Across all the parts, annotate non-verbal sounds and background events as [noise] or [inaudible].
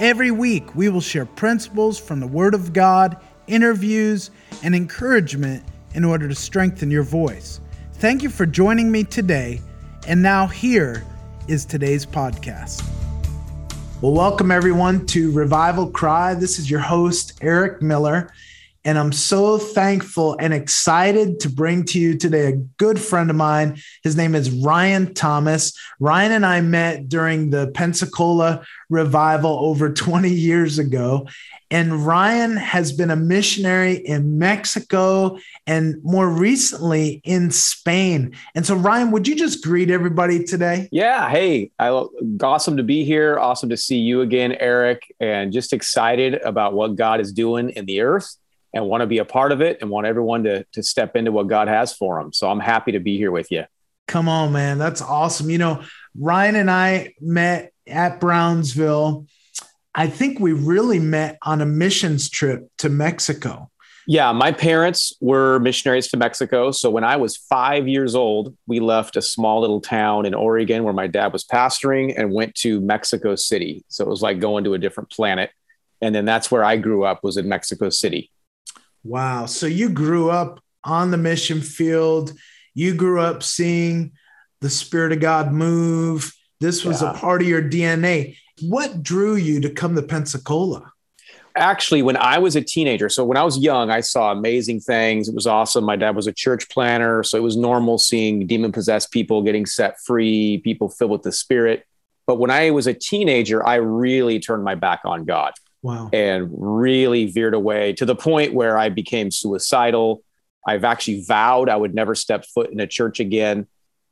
Every week, we will share principles from the Word of God, interviews, and encouragement in order to strengthen your voice. Thank you for joining me today. And now, here is today's podcast. Well, welcome everyone to Revival Cry. This is your host, Eric Miller. And I'm so thankful and excited to bring to you today a good friend of mine. His name is Ryan Thomas. Ryan and I met during the Pensacola revival over 20 years ago. And Ryan has been a missionary in Mexico and more recently in Spain. And so, Ryan, would you just greet everybody today? Yeah. Hey, I, awesome to be here. Awesome to see you again, Eric, and just excited about what God is doing in the earth and want to be a part of it and want everyone to, to step into what God has for them. So I'm happy to be here with you. Come on, man. That's awesome. You know, Ryan and I met at Brownsville. I think we really met on a missions trip to Mexico. Yeah, my parents were missionaries to Mexico. So when I was five years old, we left a small little town in Oregon where my dad was pastoring and went to Mexico City. So it was like going to a different planet. And then that's where I grew up was in Mexico City. Wow. So you grew up on the mission field. You grew up seeing the Spirit of God move. This was yeah. a part of your DNA. What drew you to come to Pensacola? Actually, when I was a teenager, so when I was young, I saw amazing things. It was awesome. My dad was a church planter, so it was normal seeing demon possessed people getting set free, people filled with the Spirit. But when I was a teenager, I really turned my back on God. Wow. And really veered away to the point where I became suicidal. I've actually vowed I would never step foot in a church again.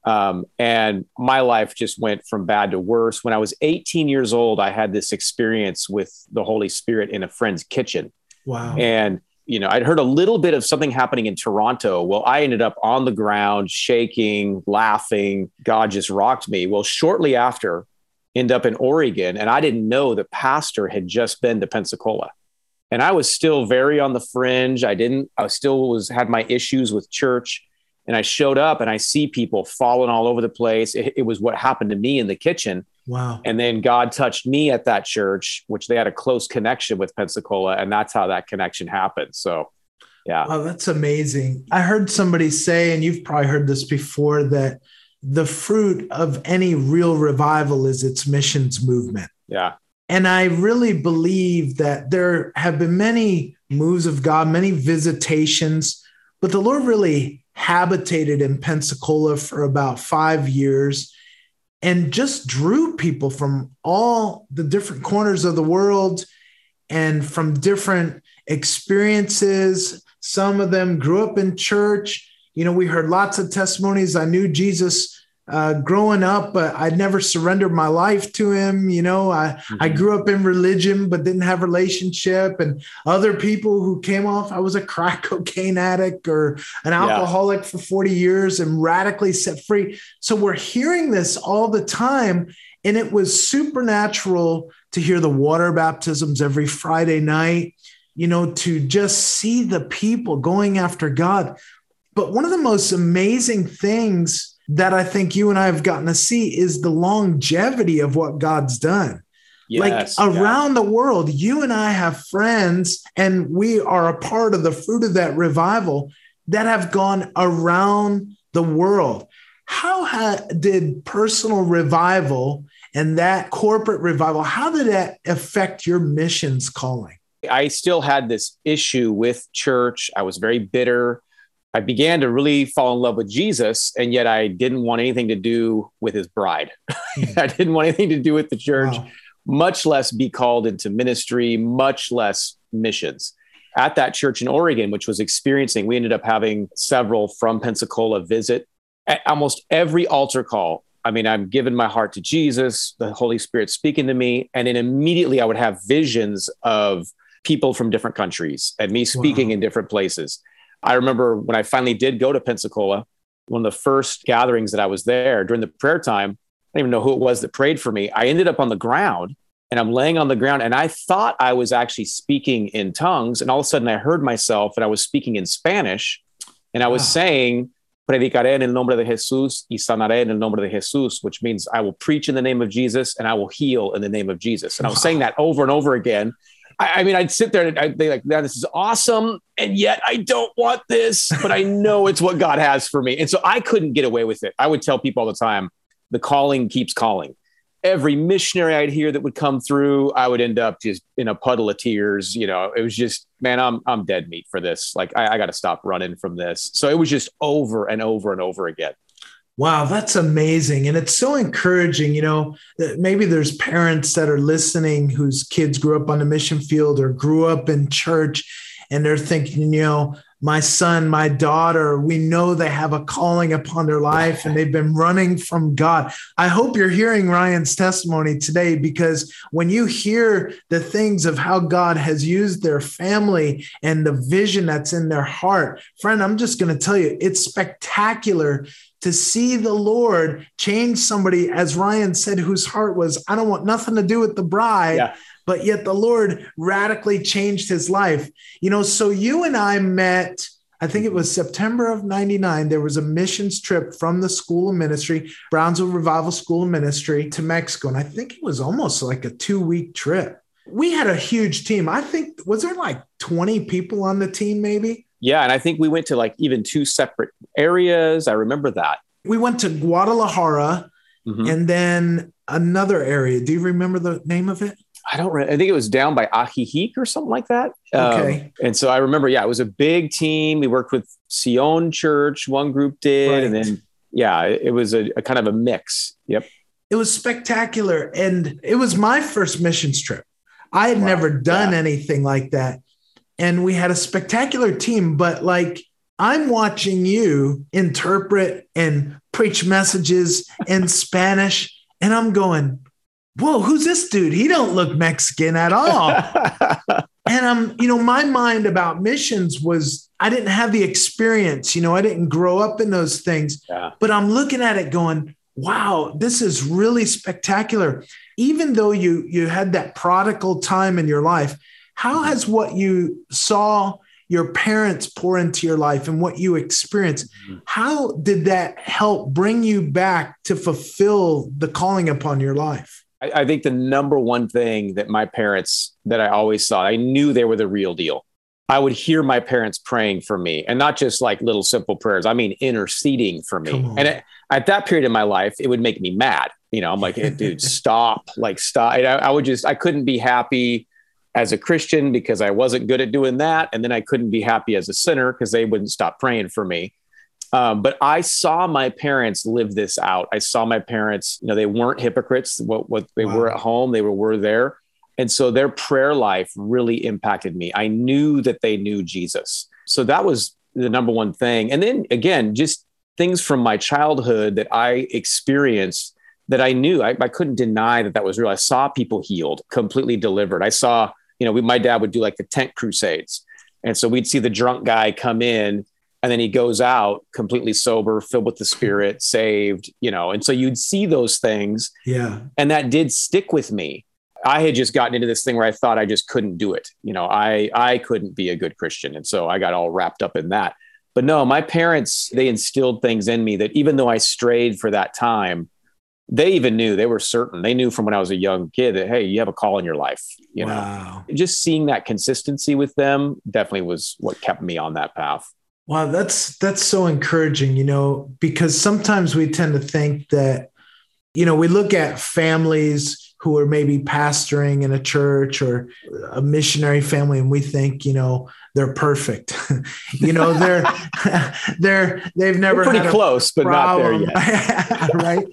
Um, and my life just went from bad to worse. When I was 18 years old, I had this experience with the Holy Spirit in a friend's kitchen. Wow. And, you know, I'd heard a little bit of something happening in Toronto. Well, I ended up on the ground, shaking, laughing. God just rocked me. Well, shortly after, end up in Oregon. And I didn't know the pastor had just been to Pensacola. And I was still very on the fringe. I didn't, I still was had my issues with church. And I showed up and I see people falling all over the place. It, it was what happened to me in the kitchen. Wow. And then God touched me at that church, which they had a close connection with Pensacola. And that's how that connection happened. So, yeah. Wow, that's amazing. I heard somebody say, and you've probably heard this before, that the fruit of any real revival is its missions movement. Yeah. And I really believe that there have been many moves of God, many visitations, but the Lord really habitated in Pensacola for about five years and just drew people from all the different corners of the world and from different experiences. Some of them grew up in church, you know, we heard lots of testimonies. I knew Jesus uh, growing up, but I'd never surrendered my life to him. You know, I, mm-hmm. I grew up in religion, but didn't have relationship. And other people who came off, I was a crack [laughs] cocaine addict or an alcoholic yeah. for 40 years and radically set free. So we're hearing this all the time. And it was supernatural to hear the water baptisms every Friday night, you know, to just see the people going after God. But one of the most amazing things that I think you and I have gotten to see is the longevity of what God's done. Yes, like around yeah. the world, you and I have friends, and we are a part of the fruit of that revival that have gone around the world. How ha- did personal revival and that corporate revival, how did that affect your missions calling? I still had this issue with church. I was very bitter. I began to really fall in love with Jesus, and yet I didn't want anything to do with his bride. Hmm. [laughs] I didn't want anything to do with the church, wow. much less be called into ministry, much less missions. At that church in Oregon, which was experiencing, we ended up having several from Pensacola visit. At almost every altar call, I mean, I'm giving my heart to Jesus, the Holy Spirit speaking to me, and then immediately I would have visions of people from different countries and me speaking wow. in different places. I remember when I finally did go to Pensacola, one of the first gatherings that I was there during the prayer time, I don't even know who it was that prayed for me. I ended up on the ground and I'm laying on the ground and I thought I was actually speaking in tongues. And all of a sudden I heard myself and I was speaking in Spanish and I was wow. saying, predicaré en el nombre de Jesús y sanaré en el nombre de Jesús, which means I will preach in the name of Jesus and I will heal in the name of Jesus. And I was saying that over and over again. I, I mean, I'd sit there and I'd be like, "Now this is awesome," and yet I don't want this, but I know it's what God has for me, and so I couldn't get away with it. I would tell people all the time, "The calling keeps calling." Every missionary I'd hear that would come through, I would end up just in a puddle of tears. You know, it was just, man, I'm I'm dead meat for this. Like, I, I got to stop running from this. So it was just over and over and over again. Wow, that's amazing. And it's so encouraging. You know, that maybe there's parents that are listening whose kids grew up on the mission field or grew up in church and they're thinking, you know, my son, my daughter, we know they have a calling upon their life and they've been running from God. I hope you're hearing Ryan's testimony today because when you hear the things of how God has used their family and the vision that's in their heart, friend, I'm just going to tell you, it's spectacular to see the Lord change somebody, as Ryan said, whose heart was, I don't want nothing to do with the bride. Yeah. But yet the Lord radically changed his life. You know, so you and I met, I think it was September of 99. There was a missions trip from the School of Ministry, Brownsville Revival School of Ministry to Mexico. And I think it was almost like a two week trip. We had a huge team. I think, was there like 20 people on the team, maybe? Yeah, and I think we went to like even two separate areas. I remember that. We went to Guadalajara mm-hmm. and then another area. Do you remember the name of it? I don't. I think it was down by Ajijic or something like that. Okay. Um, and so I remember, yeah, it was a big team. We worked with Sion Church. One group did, right. and then yeah, it was a, a kind of a mix. Yep. It was spectacular, and it was my first missions trip. I had wow. never done yeah. anything like that and we had a spectacular team. But like, I'm watching you interpret and preach messages in [laughs] Spanish, and I'm going, "Whoa, who's this dude? He don't look Mexican at all." [laughs] and I'm, you know, my mind about missions was I didn't have the experience. You know, I didn't grow up in those things. Yeah. But I'm looking at it going, wow, this is really spectacular. Even though you you had that prodigal time in your life, how has what you saw your parents pour into your life and what you experienced, mm-hmm. how did that help bring you back to fulfill the calling upon your life? I, I think the number one thing that my parents that I always saw, I knew they were the real deal. I would hear my parents praying for me and not just like little simple prayers. I mean, interceding for me. And it, at that period in my life, it would make me mad. You know, I'm like, hey, dude, [laughs] stop, like, stop. I, I would just, I couldn't be happy as a Christian because I wasn't good at doing that. And then I couldn't be happy as a sinner because they wouldn't stop praying for me. Um, but I saw my parents live this out. I saw my parents, you know, they weren't hypocrites. What, what they wow. were at home, they were, were there. And so their prayer life really impacted me. I knew that they knew Jesus. So that was the number one thing. And then again, just things from my childhood that I experienced that I knew I, I couldn't deny that that was real. I saw people healed, completely delivered. I saw you know, we, my dad would do like the tent crusades. And so we'd see the drunk guy come in and then he goes out completely sober, filled with the spirit, [laughs] saved, you know. And so you'd see those things. Yeah. And that did stick with me. I had just gotten into this thing where I thought I just couldn't do it. You know, I I couldn't be a good Christian. And so I got all wrapped up in that. But no, my parents, they instilled things in me that even though I strayed for that time, they even knew they were certain they knew from when i was a young kid that hey you have a call in your life you wow. know just seeing that consistency with them definitely was what kept me on that path wow that's that's so encouraging you know because sometimes we tend to think that you know we look at families who are maybe pastoring in a church or a missionary family and we think you know they're perfect. [laughs] You know they're [laughs] they're they've never We're pretty close but not there yet. [laughs] Right?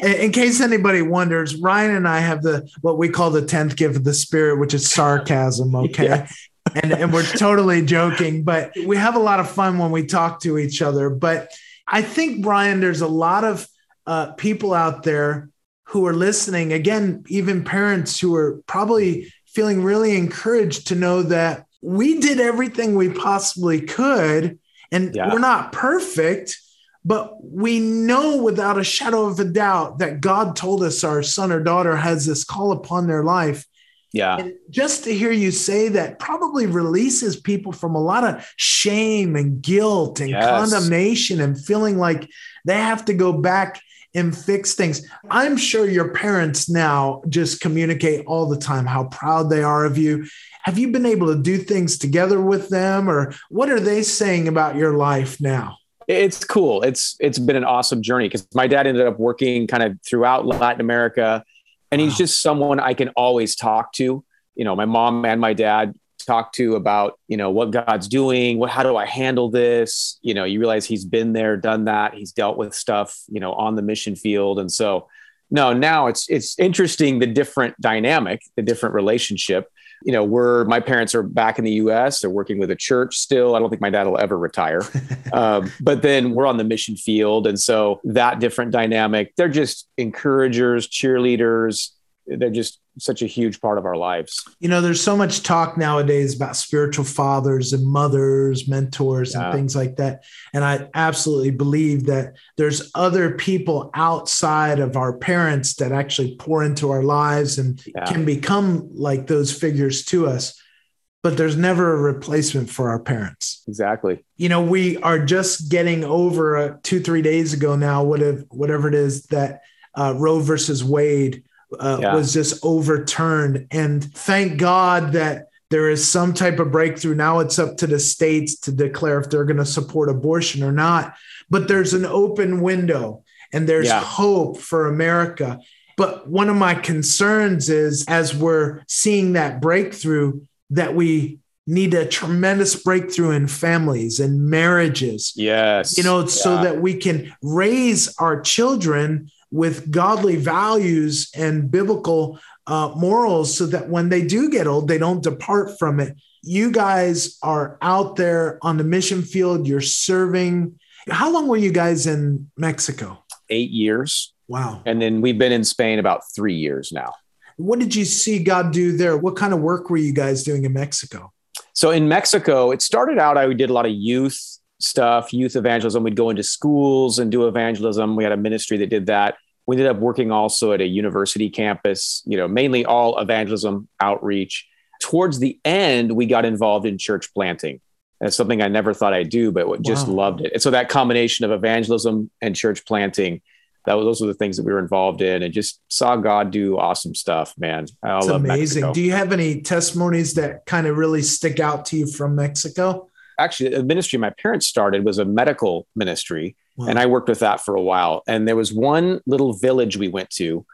In, in, case anybody wonders ryan and i have the what we call the 10th gift of the spirit which is sarcasm okay? Yeah. and, and we're totally joking but we have a lot of fun when we talk to each other. But i think ryan there's a lot of uh, people out there who are listening. Again even parents who are probably feeling really encouraged to know that we did everything we possibly could and yeah. we're not perfect but we know without a shadow of a doubt that God told us our son or daughter has this call upon their life. Yeah. And just to hear you say that probably releases people from a lot of shame and guilt and yes. condemnation and feeling like they have to go back and fix things. I'm sure your parents now just communicate all the time how proud they are of you. Have you been able to do things together with them or what are they saying about your life now? it's cool. It's it's been an awesome journey because my dad ended up working kind of throughout Latin America, and wow. he's just someone I can always talk to. You know, my mom and my dad talk to about you know what God's doing. What how do I handle this? You know, you realize he's been there, done that. He's dealt with stuff. You know, on the mission field, and so no, now it's it's interesting the different dynamic, the different relationship you know, we're my parents are back in the U.S. They're working with a church still. I don't think my dad will ever retire, [laughs] um, but then we're on the mission field, and so that different dynamic. They're just encouragers, cheerleaders. They're just such a huge part of our lives. You know, there's so much talk nowadays about spiritual fathers and mothers, mentors, yeah. and things like that. And I absolutely believe that there's other people outside of our parents that actually pour into our lives and yeah. can become like those figures to us. But there's never a replacement for our parents. Exactly. You know, we are just getting over uh, two, three days ago now, whatever, whatever it is that uh, Roe versus Wade uh, yeah. was just overturned. And thank God that there is some type of breakthrough. Now it's up to the states to declare if they're going to support abortion or not. But there's an open window and there's yeah. hope for America. But one of my concerns is as we're seeing that breakthrough, that we need a tremendous breakthrough in families and marriages. Yes. You know, yeah. so that we can raise our children with godly values and biblical uh, morals so that when they do get old, they don't depart from it. You guys are out there on the mission field, you're serving. How long were you guys in Mexico? Eight years. Wow. And then we've been in Spain about three years now. What did you see God do there? What kind of work were you guys doing in Mexico? So in Mexico, it started out, I we did a lot of youth stuff, youth evangelism. We'd go into schools and do evangelism. We had a ministry that did that. We ended up working also at a university campus, you know, mainly all evangelism outreach. Towards the end, we got involved in church planting. That's something I never thought I'd do, but just wow. loved it. And so that combination of evangelism and church planting, that was those were the things that we were involved in, and just saw God do awesome stuff. Man, I love amazing. Mexico. Do you have any testimonies that kind of really stick out to you from Mexico? Actually the ministry my parents started was a medical ministry wow. and i worked with that for a while. And there was one little village we went to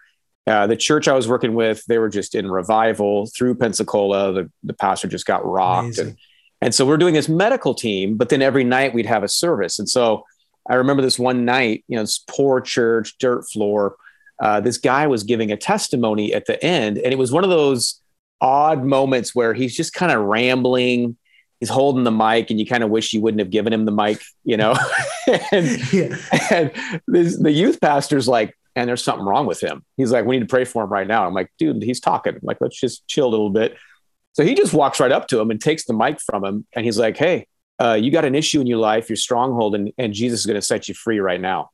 uh, the church i was working with they were just in revival through pensacola. The, the pastor just got rocked and, and so we're doing this medical team but then every night we'd have a service. And so i remember this one night you know this poor church dirt floor uh, this guy was giving a testimony at the end. And it was one of those odd moments where he's just kind of rambling he's holding the mic and you kind of wish you wouldn't have given him the mic, you know? [laughs] and, yeah. and this, the youth pastor's like, and there's something wrong with him. He's like, we need to pray for him right now. I'm like, dude, he's talking. I'm like, let's just chill a little bit. So he just walks right up to him and takes the mic from him. And he's like, hey, uh, you got an issue in your life, your stronghold, and, and Jesus is going to set you free right now.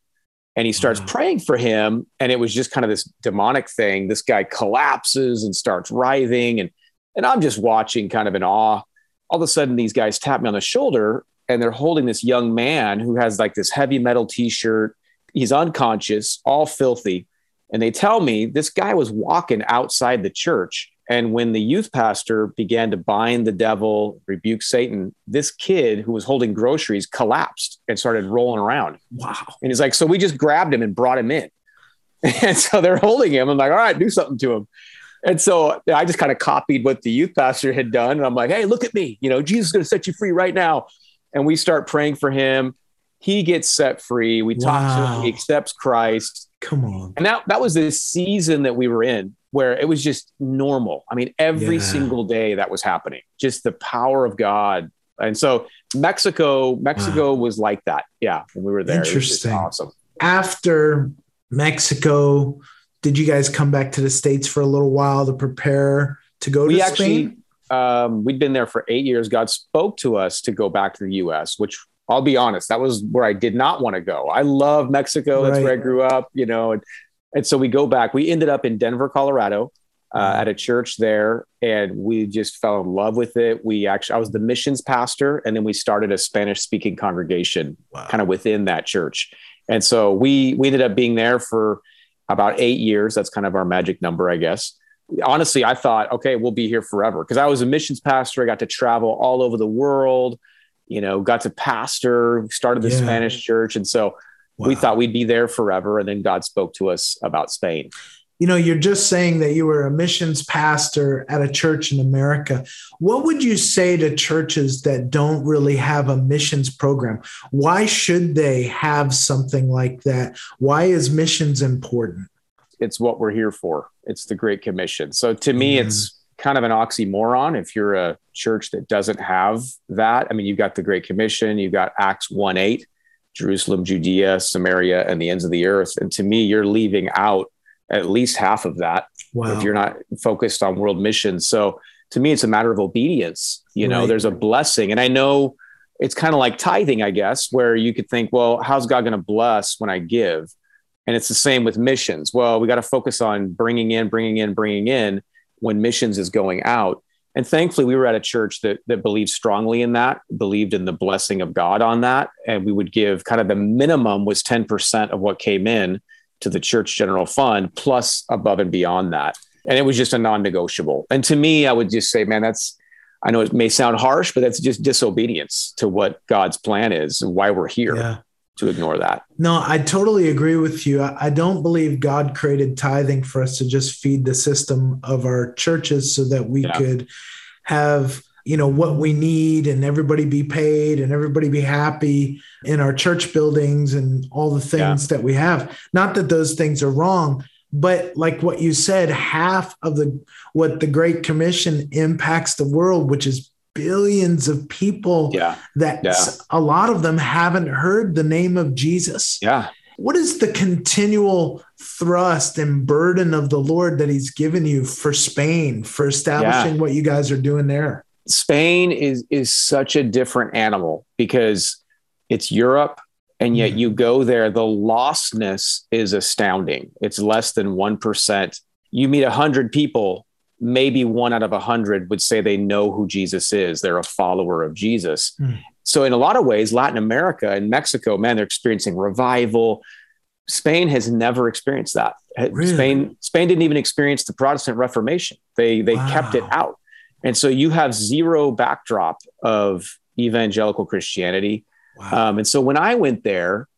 And he starts wow. praying for him. And it was just kind of this demonic thing. This guy collapses and starts writhing. And, and I'm just watching kind of in awe all of a sudden these guys tap me on the shoulder and they're holding this young man who has like this heavy metal t-shirt. He's unconscious all filthy. And they tell me this guy was walking outside the church. And when the youth pastor began to bind the devil rebuke satan this kid who was holding groceries collapsed and started rolling around. Wow. And he's like so we just grabbed him and brought him in. [laughs] And so they're holding him. I'm like all right do something to him and so I just kind of copied what the youth pastor had done. And I'm like, hey, look at me. You know, Jesus is going to set you free right now. And we start praying for him. He gets set free. We wow. talk to him. He accepts Christ. Come on. And that, that was the season that we were in where it was just normal. I mean, every yeah. single day that was happening, just the power of God. And so Mexico, Mexico wow. was like that. Yeah. When we were there. Interesting. awesome. After Mexico, did you guys come back to the states for a little while to prepare to go we to actually, Spain? Um, we'd been there for eight years. God spoke to us to go back to the U.S., which I'll be honest, that was where I did not want to go. I love Mexico. That's Right. where I grew up, you know, and, and so we go back. We ended up in Denver, Colorado, uh, Mhm. at a church there, and we just fell in love with it. We actually, I was the missions pastor, and then we started a Spanish speaking congregation Wow. kind of within that church. And so we we ended up being there for about eight years. That's kind of our magic number, I guess. Honestly, I thought, okay, we'll be here forever because I was a missions pastor. I got to travel all over the world, you know, got to pastor, started the Yeah. Spanish church. And so we thought we'd be there forever. And then God spoke to us about Spain. You know, you're just saying that you were a missions pastor at a church in America. What would you say to churches that don't really have a missions program? Why should they have something like that? Why is missions important? It's what we're here for. It's the Great Commission. So to me, Mhm. it's kind of an oxymoron if you're a church that doesn't have that. I mean, you've got the Great Commission, you've got Acts 1 8, Jerusalem, Judea, Samaria, and the ends of the earth. And to me, you're leaving out at least half of that Wow. if you're not focused on world missions. So to me, it's a matter of obedience. You know, Right. there's a blessing. And I know it's kind of like tithing, I guess, where you could think, well, how's God going to bless when I give? And it's the same with missions. Well, we got to focus on bringing in, bringing in, bringing in when missions is going out. And thankfully, we were at a church that that believed strongly in that, believed in the blessing of God on that, and we would give kind of the minimum was ten percent of what came in to the church general fund, plus above and beyond that. And it was just a non-negotiable. And to me, I would just say, man, that's I know it may sound harsh, but that's just disobedience to what God's plan is and why we're here Yeah. to ignore that. No, I totally agree with you. I, don't believe God created tithing for us to just feed the system of our churches so that we Yeah. could have, you know, what we need and everybody be paid and everybody be happy in our church buildings and all the things that we have. Not that those things are wrong, but like what you said, half of the what the Great Commission impacts the world, which is billions of people Yeah. that Yeah. a lot of them haven't heard the name of Jesus. Yeah. What is the continual thrust and burden of the Lord that He's given you for Spain, for establishing what you guys are doing there? Spain is is such a different animal because it's Europe and yet Mhm. you go there the lostness is astounding. It's less than 1%. You meet 100 people, maybe one out of 100 would say they know who Jesus is. They're a follower of Jesus. Mm. So in a lot of ways Latin America and Mexico, man, they're experiencing revival. Spain has never experienced that. Really? Spain Spain didn't even experience the Protestant Reformation. They they kept it out. And so you have zero backdrop of evangelical Christianity. Wow. Um, and so when I went there,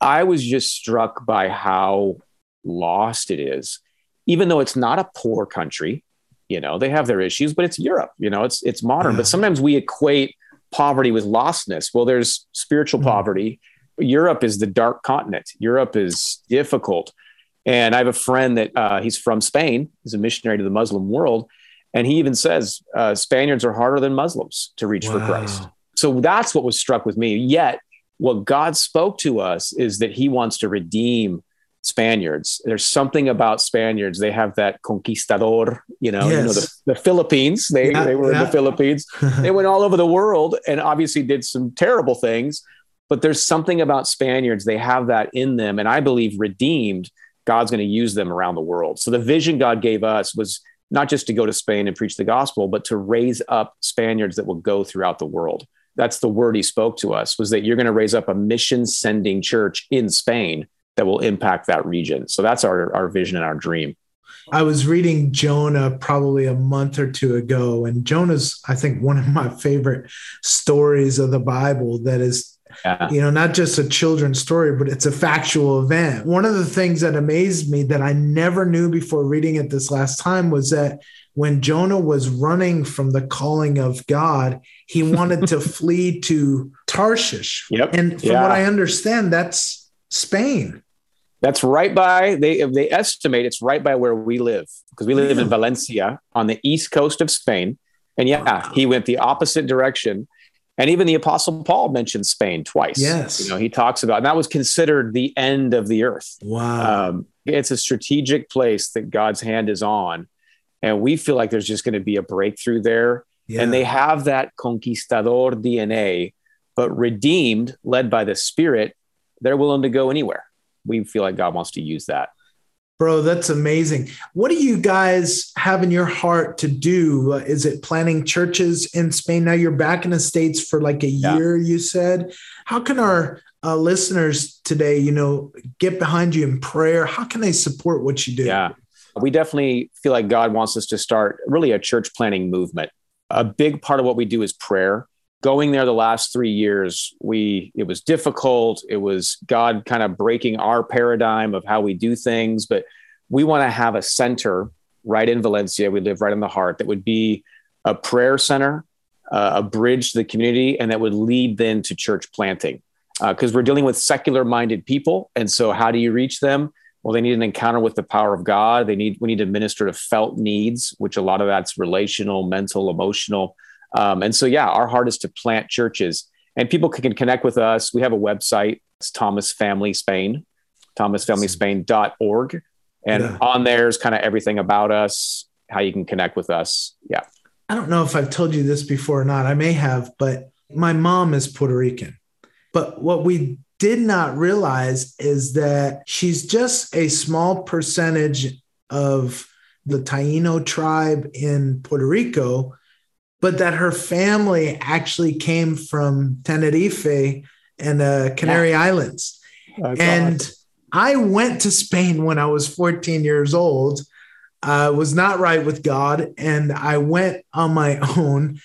I was just struck by how lost it is, even though it's not a poor country. You know, they have their issues, but it's Europe. You know, it's it's modern. Yeah. But sometimes we equate poverty with lostness. Well, there's spiritual Mhm. poverty. Europe is the dark continent. Europe is difficult. And I have a friend that uh, he's from Spain. He's a missionary to the Muslim world, and he even says uh, Spaniards are harder than Muslims to reach for Christ. So that's what was struck with me. Yet, what God spoke to us is that He wants to redeem Spaniards. There's something about Spaniards. They have that conquistador, you know, you know the, the Philippines. They, Yeah, they were in the Philippines. [laughs] They went all over the world and obviously did some terrible things. But there's something about Spaniards. They have that in them. And I believe redeemed, God's going to use them around the world. So the vision God gave us was not just to go to Spain and preach the gospel, but to raise up Spaniards that will go throughout the world. That's the word he spoke to us was that you're going to raise up a mission sending church in Spain that will impact that region. So that's our, our vision and our dream. I was reading Jonah probably a month or two ago, and Jonah's, I think, one of my favorite stories of the Bible that is Yeah. you know, not just a children's story, but it's a factual event. One of the things that amazed me that I never knew before reading it this last time was that when Jonah was running from the calling of God, he [laughs] wanted to flee to Tarshish. Yep. And from Yeah. what I understand, that's Spain. That's right by they they estimate it's right by where we live because we live in hmm. Valencia on the east coast of Spain. And yeah, Wow. he went the opposite direction. And even the apostle Paul mentioned Spain twice. Yes. You know, he talks about and that was considered the end of the earth. Wow. Um, it's a strategic place that God's hand is on. And we feel like there's just going to be a breakthrough there. Yeah. And they have that conquistador DNA, but redeemed, led by the Spirit, they're willing to go anywhere. We feel like God wants to use that. Bro, that's amazing. What do you guys have in your heart to do? Is it planting churches in Spain? Now you're back in the States for like a yeah. year, you said. How can our uh, listeners today, you know, get behind you in prayer? How can they support what you do? Yeah, we definitely feel like God wants us to start really a church planting movement. A big part of what we do is prayer. Going there the last three years, we it was difficult. It was God kind of breaking our paradigm of how we do things, but we want to have a center right in Valencia. We live right in the heart that would be a prayer center, uh, a bridge to the community, and that would lead then to church planting because uh, we're dealing with secular minded people. And so, how do you reach them? Well, they need an encounter with the power of God. They need we need to minister to felt needs, which a lot of that's relational, mental, emotional. Um, and so, yeah, our heart is to plant churches, and people can connect with us. We have a website. It's Thomas Family Spain, thomasfamilyspain.org, and yeah. on there is kind of everything about us, how you can connect with us. Yeah. I don't know if I've told you this before or not. I may have, but my mom is Puerto Rican. But what we did not realize is that she's just a small percentage of the Taino tribe in Puerto Rico, but that her family actually came from Tenerife and the Canary yeah. Islands. Oh, and I went to Spain when I was 14 years old. I was not right with God, and I went on my [laughs] own.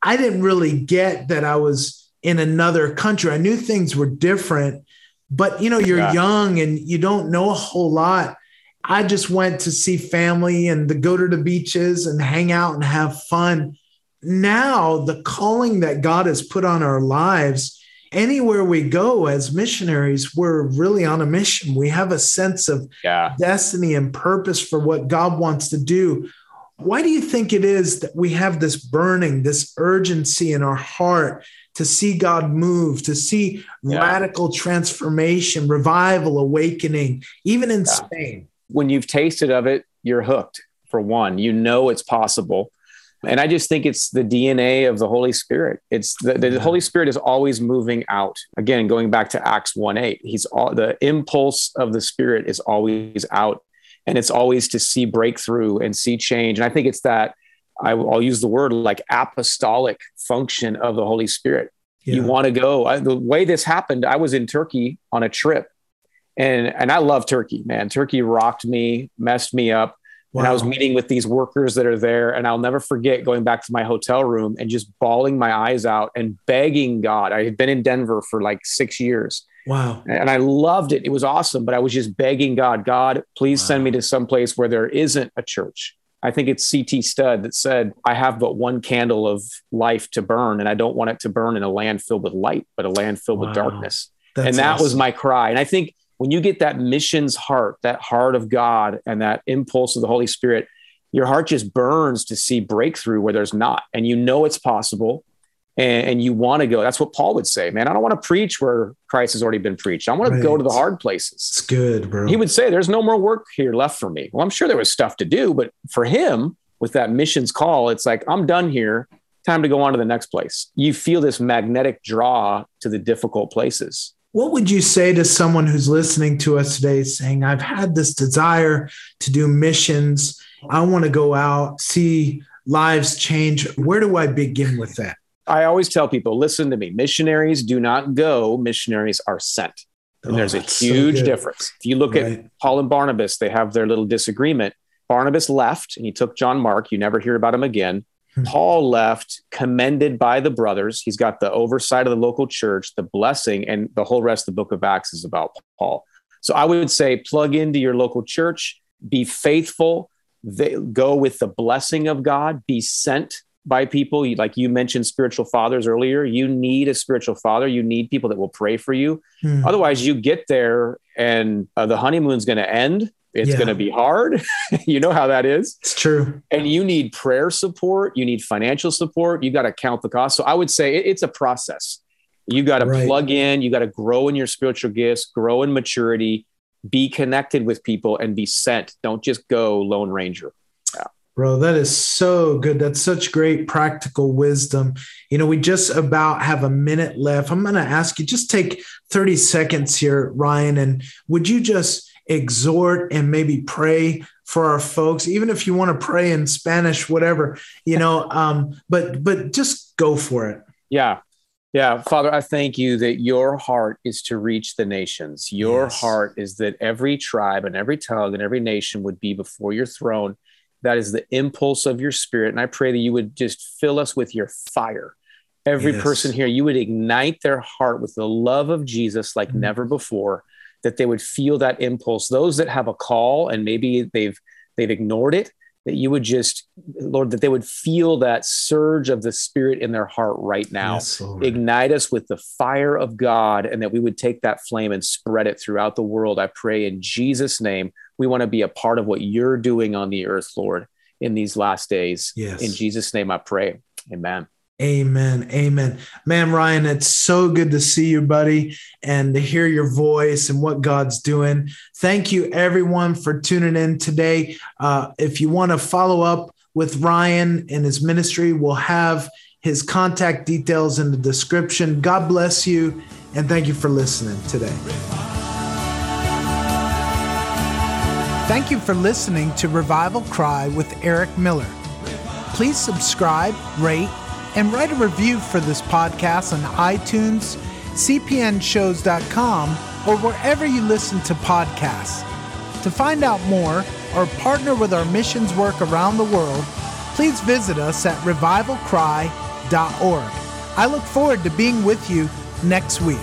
I didn't really get that I was in another country. I knew things were different, but you know, you're yeah. young and you don't know a whole lot. I just went to see family and to go to the beaches and hang out and have fun. Now, the calling that God has put on our lives, anywhere we go as missionaries, we're really on a mission. We have a sense of yeah. destiny and purpose for what God wants to do. Why do you think it is that we have this burning, this urgency in our heart to see God move, to see yeah. radical transformation, revival, awakening, even in yeah. Spain. When you've tasted of it, you're hooked for one. You know it's possible. And I just think it's the DNA of the Holy Spirit. It's the, the Holy Spirit is always moving out. Again, going back to Acts 1 8, he's all the impulse of the Spirit is always out. And it's always to see breakthrough and see change. And I think it's that I, will use the word like apostolic function of the Holy Spirit. Yeah. You want to go. I, the way this happened, I was in Turkey on a trip, and and I love Turkey, man. Turkey rocked me, messed me up. Wow. And I was meeting with these workers that are there, and I'll never forget going back to my hotel room and just bawling my eyes out and begging God. I had been in Denver for like six years. Wow. And I loved it. It was awesome, but I was just begging God, God, please wow. send me to some place where there isn't a church I think it's CT Studd that said, I have but one candle of life to burn, and I don't want it to burn in a land filled with light, but a land filled wow. with darkness. That's and that awesome. was my cry. And I think when you get that missions heart, that heart of God, and that impulse of the Holy Spirit, your heart just burns to see breakthrough where there's not. And you know it's possible and, and you want to go. That's what Paul would say, man. I don't want to preach where Christ has already been preached. I want right. to go to the hard places. It's good, bro. He would say, There's no more work here left for me. Well, I'm sure there was stuff to do, but for him, with that missions call, it's like, I'm done here. Time to go on to the next place. You feel this magnetic draw to the difficult places. What would you say to someone who's listening to us today saying, I've had this desire to do missions? I want to go out, see lives change. Where do I begin with that? I always tell people, listen to me. Missionaries do not go, missionaries are sent. And oh, there's a oh, huge so difference. If you look right. at Paul and Barnabas, they have their little disagreement. Barnabas left and he took John Mark. You never hear about him again. Hmm. Paul left, commended by the brothers. He's got the oversight of the local church, the blessing, and the whole rest of the book of Acts is about Paul. So I would say plug into your local church, be faithful, they, go with the blessing of God, be sent by people. Like you mentioned spiritual fathers earlier. You need a spiritual father. You need people that will pray for you. Hmm. Otherwise, you get there and uh, the honeymoon's going to end. It's yeah. going to be hard. [laughs] you know how that is. It's true. And you need prayer support. You need financial support. You got to count the cost. So I would say it, it's a process. You got to right. plug in. You got to grow in your spiritual gifts, grow in maturity, be connected with people, and be sent. Don't just go Lone Ranger. Bro, that is so good. That's such great practical wisdom. You know, we just about have a minute left. I'm going to ask you just take 30 seconds here, Ryan, and would you just exhort and maybe pray for our folks, even if you want to pray in Spanish, whatever, you know, um, but but just go for it. Yeah. Yeah, Father, I thank you that your heart is to reach the nations. Your yes. heart is that every tribe and every tongue and every nation would be before your throne that is the impulse of your spirit. And I pray that you would just fill us with your fire. Every yes. person here, you would ignite their heart with the love of Jesus like mm-hmm. never before, that they would feel that impulse. Those that have a call and maybe they've they've ignored it, that you would just, Lord, that they would feel that surge of the Spirit in their heart right now. Yes, Ignite us with the fire of God, and that we would take that flame and spread it throughout the world. I pray in Jesus' name we want to be a part of what you're doing on the earth, Lord, in these last days. Yes. In Jesus' name I pray. Amen. Amen. Amen. Man, Ryan, it's so good to see you, buddy, and to hear your voice and what God's doing. Thank you, everyone, for tuning in today. Uh, if you want to follow up with Ryan and his ministry, we'll have his contact details in the description. God bless you, and thank you for listening today. Thank you for listening to Revival Cry with Eric Miller. Please subscribe, rate, and write a review for this podcast on iTunes, cpnshows.com, or wherever you listen to podcasts. To find out more or partner with our missions work around the world, please visit us at revivalcry.org. I look forward to being with you next week.